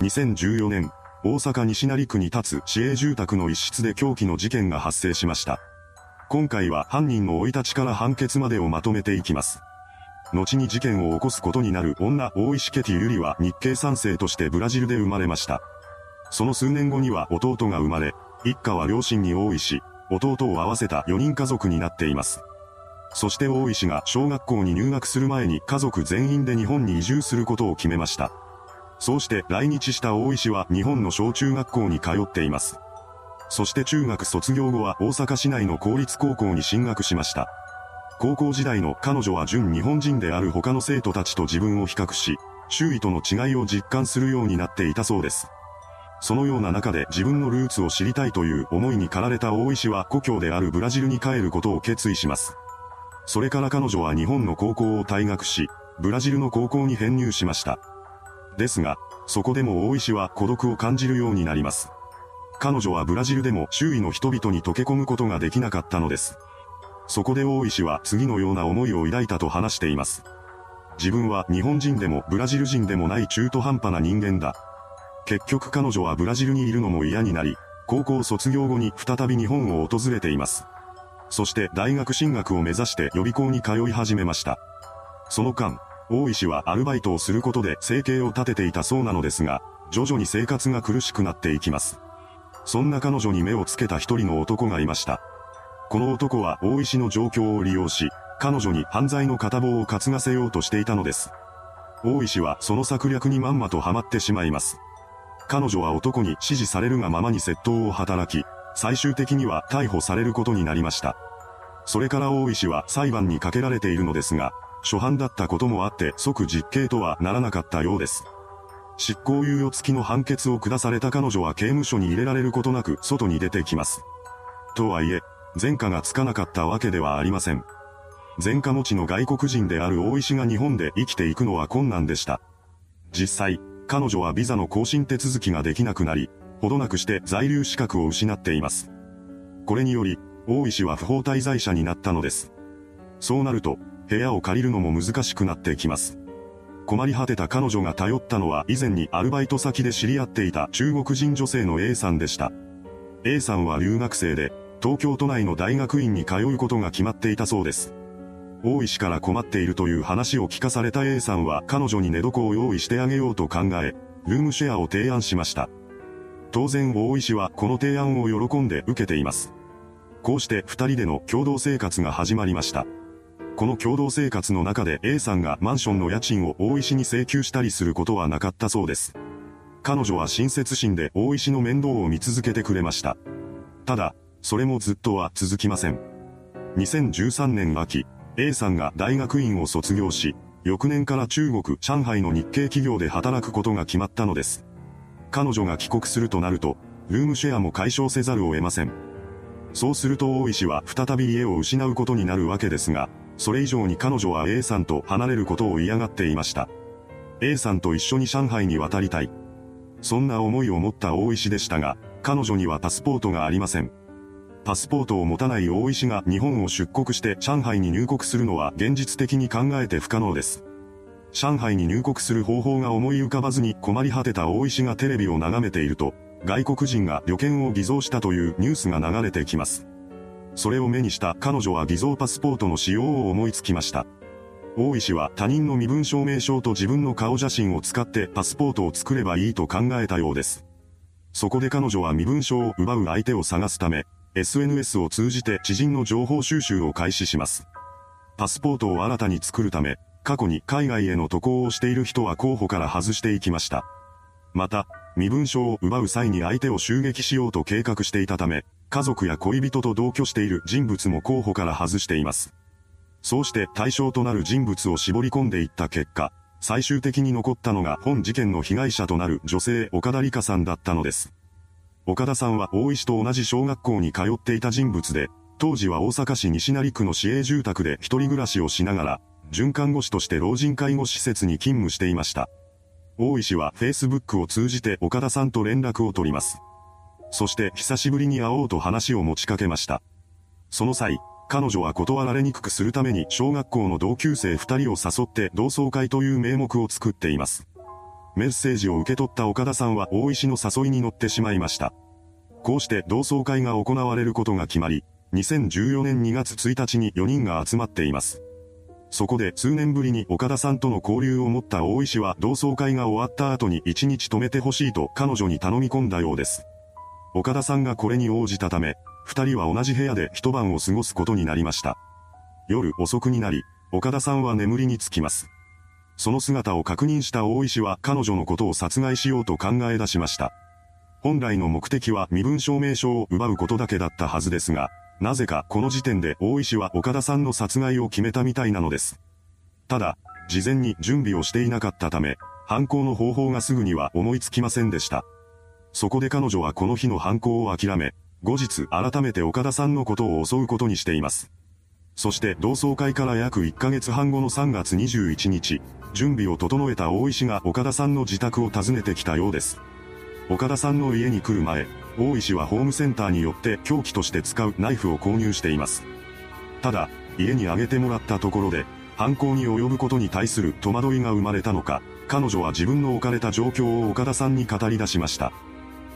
2014年、大阪西成区に立つ市営住宅の一室で凶器の事件が発生しました。今回は犯人の生い立ちから判決までをまとめていきます。後に事件を起こすことになる女大石ケティユリは日系三世としてブラジルで生まれました。その数年後には弟が生まれ、一家は両親に大石、弟を合わせた4人家族になっています。そして大石が小学校に入学する前に家族全員で日本に移住することを決めました。そうして来日した大石は日本の小中学校に通っています。そして中学卒業後は大阪市内の公立高校に進学しました。高校時代の彼女は純日本人である他の生徒たちと自分を比較し、周囲との違いを実感するようになっていたそうです。そのような中で自分のルーツを知りたいという思いに駆られた大石は故郷であるブラジルに帰ることを決意します。それから彼女は日本の高校を退学し、ブラジルの高校に編入しました。ですが、そこでも大石は孤独を感じるようになります。彼女はブラジルでも周囲の人々に溶け込むことができなかったのです。そこで大石は次のような思いを抱いたと話しています。自分は日本人でもブラジル人でもない中途半端な人間だ。結局彼女はブラジルにいるのも嫌になり、高校卒業後に再び日本を訪れています。そして大学進学を目指して予備校に通い始めました。その間、大石はアルバイトをすることで生計を立てていたそうなのですが、徐々に生活が苦しくなっていきます。そんな彼女に目をつけた一人の男がいました。この男は大石の状況を利用し、彼女に犯罪の片棒を担がせようとしていたのです。大石はその策略にまんまとハマってしまいます。彼女は男に指示されるがままに窃盗を働き、最終的には逮捕されることになりました。それから大石は裁判にかけられているのですが、初犯だったこともあって即実刑とはならなかったようです。執行猶予付きの判決を下された彼女は刑務所に入れられることなく外に出てきます。とはいえ、前科がつかなかったわけではありません。前科持ちの外国人である大石が日本で生きていくのは困難でした。実際、彼女はビザの更新手続きができなくなり、ほどなくして在留資格を失っています。これにより、大石は不法滞在者になったのです。そうなると、部屋を借りるのも難しくなってきます。困り果てた彼女が頼ったのは以前にアルバイト先で知り合っていた中国人女性の A さんでした。A さんは留学生で、東京都内の大学院に通うことが決まっていたそうです。大石から困っているという話を聞かされた A さんは彼女に寝床を用意してあげようと考え、ルームシェアを提案しました。当然大石はこの提案を喜んで受けています。こうして二人での共同生活が始まりました。この共同生活の中で A さんがマンションの家賃を大石に請求したりすることはなかったそうです。彼女は親切心で大石の面倒を見続けてくれました。ただ、それもずっとは続きません。2013年秋、A さんが大学院を卒業し、翌年から中国、上海の日系企業で働くことが決まったのです。彼女が帰国するとなると、ルームシェアも解消せざるを得ません。そうすると大石は再び家を失うことになるわけですが、それ以上に彼女は A さんと離れることを嫌がっていました。A さんと一緒に上海に渡りたい。そんな思いを持った大石でしたが、彼女にはパスポートがありません。パスポートを持たない大石が日本を出国して上海に入国するのは現実的に考えて不可能です。上海に入国する方法が思い浮かばずに困り果てた大石がテレビを眺めていると、外国人が旅券を偽造したというニュースが流れてきます。それを目にした彼女は偽造パスポートの使用を思いつきました。大石は他人の身分証明書と自分の顔写真を使ってパスポートを作ればいいと考えたようです。そこで彼女は身分証を奪う相手を探すため、SNS を通じて知人の情報収集を開始します。パスポートを新たに作るため、過去に海外への渡航をしている人は候補から外していきました。また、身分証を奪う際に相手を襲撃しようと計画していたため、家族や恋人と同居している人物も候補から外しています。そうして対象となる人物を絞り込んでいった結果、最終的に残ったのが本事件の被害者となる女性岡田理香さんだったのです。岡田さんは大石と同じ小学校に通っていた人物で、当時は大阪市西成区の市営住宅で一人暮らしをしながら、准看護師として老人介護施設に勤務していました。大石は Facebook を通じて岡田さんと連絡を取ります。そして久しぶりに会おうと話を持ちかけました。その際、彼女は断られにくくするために小学校の同級生二人を誘って同窓会という名目を作っています。メッセージを受け取った岡田さんは大石の誘いに乗ってしまいました。こうして同窓会が行われることが決まり、2014年2月1日に4人が集まっています。そこで数年ぶりに岡田さんとの交流を持った大石は同窓会が終わった後に1日泊めてほしいと彼女に頼み込んだようです。岡田さんがこれに応じたため、二人は同じ部屋で一晩を過ごすことになりました。夜遅くになり、岡田さんは眠りにつきます。その姿を確認した大石は彼女のことを殺害しようと考え出しました。本来の目的は身分証明書を奪うことだけだったはずですが、なぜかこの時点で大石は岡田さんの殺害を決めたみたいなのです。ただ、事前に準備をしていなかったため、犯行の方法がすぐには思いつきませんでした。そこで彼女はこの日の犯行を諦め、後日改めて岡田さんのことを襲うことにしています。そして同窓会から約1ヶ月半後の3月21日、準備を整えた大石が岡田さんの自宅を訪ねてきたようです。岡田さんの家に来る前、大石はホームセンターによって凶器として使うナイフを購入しています。ただ、家にあげてもらったところで、犯行に及ぶことに対する戸惑いが生まれたのか、彼女は自分の置かれた状況を岡田さんに語り出しました。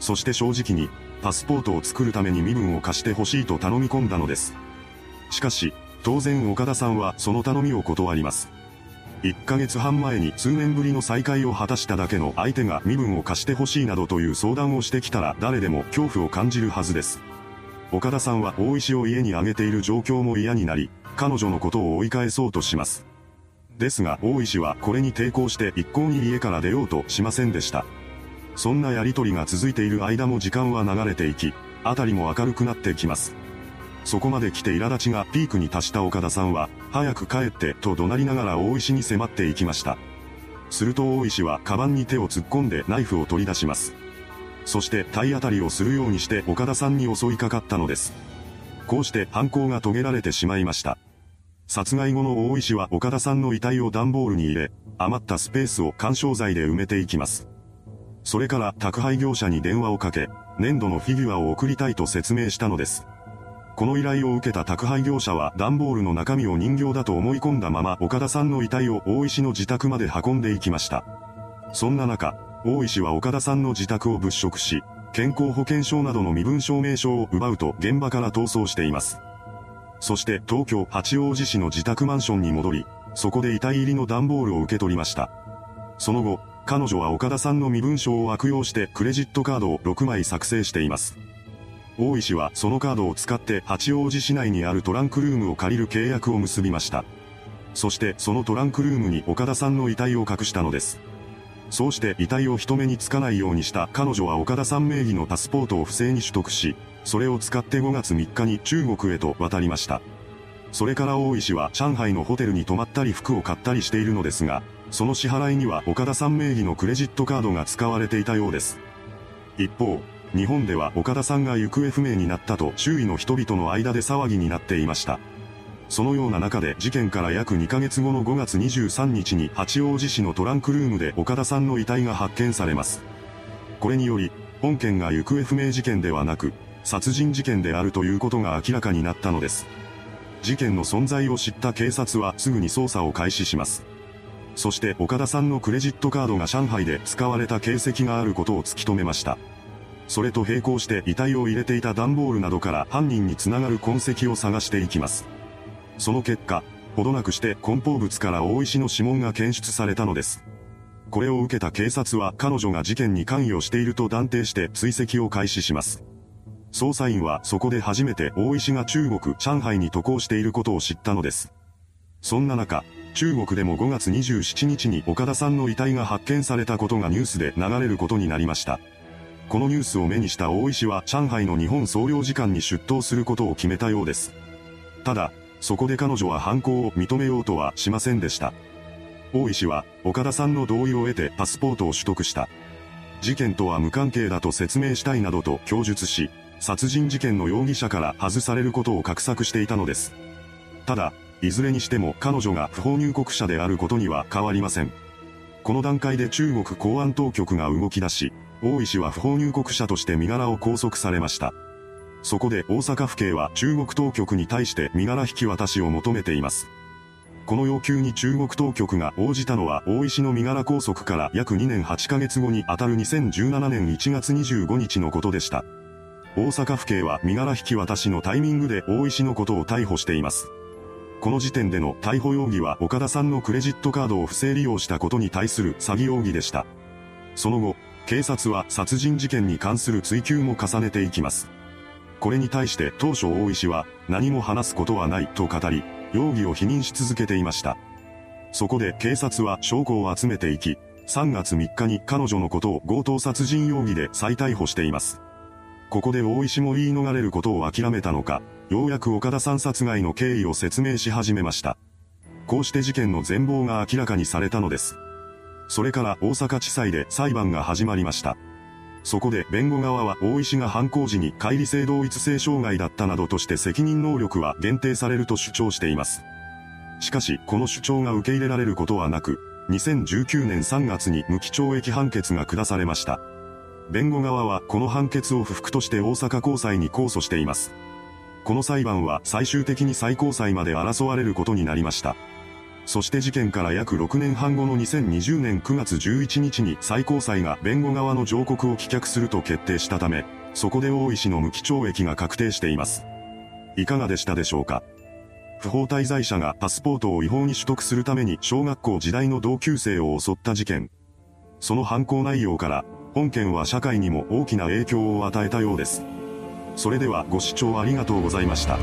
そして正直に、パスポートを作るために身分を貸してほしいと頼み込んだのです。しかし、当然岡田さんはその頼みを断ります。1ヶ月半前に数年ぶりの再会を果たしただけの相手が身分を貸してほしいなどという相談をしてきたら誰でも恐怖を感じるはずです。岡田さんは大石を家に挙げている状況も嫌になり、彼女のことを追い返そうとします。ですが大石はこれに抵抗して一向に家から出ようとしませんでした。そんなやりとりが続いている間も時間は流れていき、辺りも明るくなってきます。そこまで来て苛立ちがピークに達した岡田さんは、早く帰ってと怒鳴りながら大石に迫っていきました。すると大石はカバンに手を突っ込んでナイフを取り出します。そして体当たりをするようにして岡田さんに襲いかかったのです。こうして犯行が遂げられてしまいました。殺害後の大石は岡田さんの遺体を段ボールに入れ、余ったスペースを干渉剤で埋めていきます。それから宅配業者に電話をかけ、粘土のフィギュアを送りたいと説明したのです。この依頼を受けた宅配業者は段ボールの中身を人形だと思い込んだまま岡田さんの遺体を大石の自宅まで運んでいきました。そんな中、大石は岡田さんの自宅を物色し、健康保険証などの身分証明書を奪うと現場から逃走しています。そして東京八王子市の自宅マンションに戻り、そこで遺体入りの段ボールを受け取りました。その後、彼女は岡田さんの身分証を悪用してクレジットカードを6枚作成しています。大石はそのカードを使って八王子市内にあるトランクルームを借りる契約を結びました。そしてそのトランクルームに岡田さんの遺体を隠したのです。そうして遺体を人目につかないようにした彼女は岡田さん名義のパスポートを不正に取得し、それを使って5月3日に中国へと渡りました。それから大石は上海のホテルに泊まったり服を買ったりしているのですが、その支払いには岡田さん名義のクレジットカードが使われていたようです。一方、日本では岡田さんが行方不明になったと周囲の人々の間で騒ぎになっていました。そのような中で事件から約2ヶ月後の5月23日に八王子市のトランクルームで岡田さんの遺体が発見されます。これにより、本件が行方不明事件ではなく、殺人事件であるということが明らかになったのです。事件の存在を知った警察はすぐに捜査を開始します。そして岡田さんのクレジットカードが上海で使われた形跡があることを突き止めました。それと並行して遺体を入れていた段ボールなどから犯人につながる痕跡を探していきます。その結果、ほどなくして梱包物から大石の指紋が検出されたのです。これを受けた警察は彼女が事件に関与していると断定して追跡を開始します。捜査員はそこで初めて大石が中国、上海に渡航していることを知ったのです。そんな中、中国でも5月27日に岡田さんの遺体が発見されたことがニュースで流れることになりました。このニュースを目にした大石は上海の日本総領事館に出頭することを決めたようです。ただ、そこで彼女は犯行を認めようとはしませんでした。大石は岡田さんの同意を得てパスポートを取得した。事件とは無関係だと説明したいなどと供述し、殺人事件の容疑者から外されることを画策していたのです。ただ、いずれにしても彼女が不法入国者であることには変わりません。この段階で中国公安当局が動き出し、大石は不法入国者として身柄を拘束されました。そこで大阪府警は中国当局に対して身柄引き渡しを求めています。この要求に中国当局が応じたのは大石の身柄拘束から約2年8ヶ月後にあたる2017年1月25日のことでした。大阪府警は身柄引き渡しのタイミングで大石のことを逮捕しています。この時点での逮捕容疑は岡田さんのクレジットカードを不正利用したことに対する詐欺容疑でした。その後、警察は殺人事件に関する追及も重ねていきます。これに対して当初大石は何も話すことはないと語り、容疑を否認し続けていました。そこで警察は証拠を集めていき、3月3日に彼女のことを強盗殺人容疑で再逮捕しています。ここで大石も言い逃れることを諦めたのか、ようやく岡田さん殺害の経緯を説明し始めました。こうして事件の全貌が明らかにされたのです。それから大阪地裁で裁判が始まりました。そこで弁護側は大石が犯行時に乖離性同一性障害だったなどとして責任能力は限定されると主張しています。しかし、この主張が受け入れられることはなく、2019年3月に無期懲役判決が下されました。弁護側はこの判決を不服として大阪高裁に控訴しています。この裁判は最終的に最高裁まで争われることになりました。そして事件から約6年半後の2020年9月11日に最高裁が弁護側の上告を棄却すると決定したため、そこで大石の無期懲役が確定しています。いかがでしたでしょうか？不法滞在者がパスポートを違法に取得するために小学校時代の同級生を襲った事件。その犯行内容から、本件は社会にも大きな影響を与えたようです。それではご視聴ありがとうございました。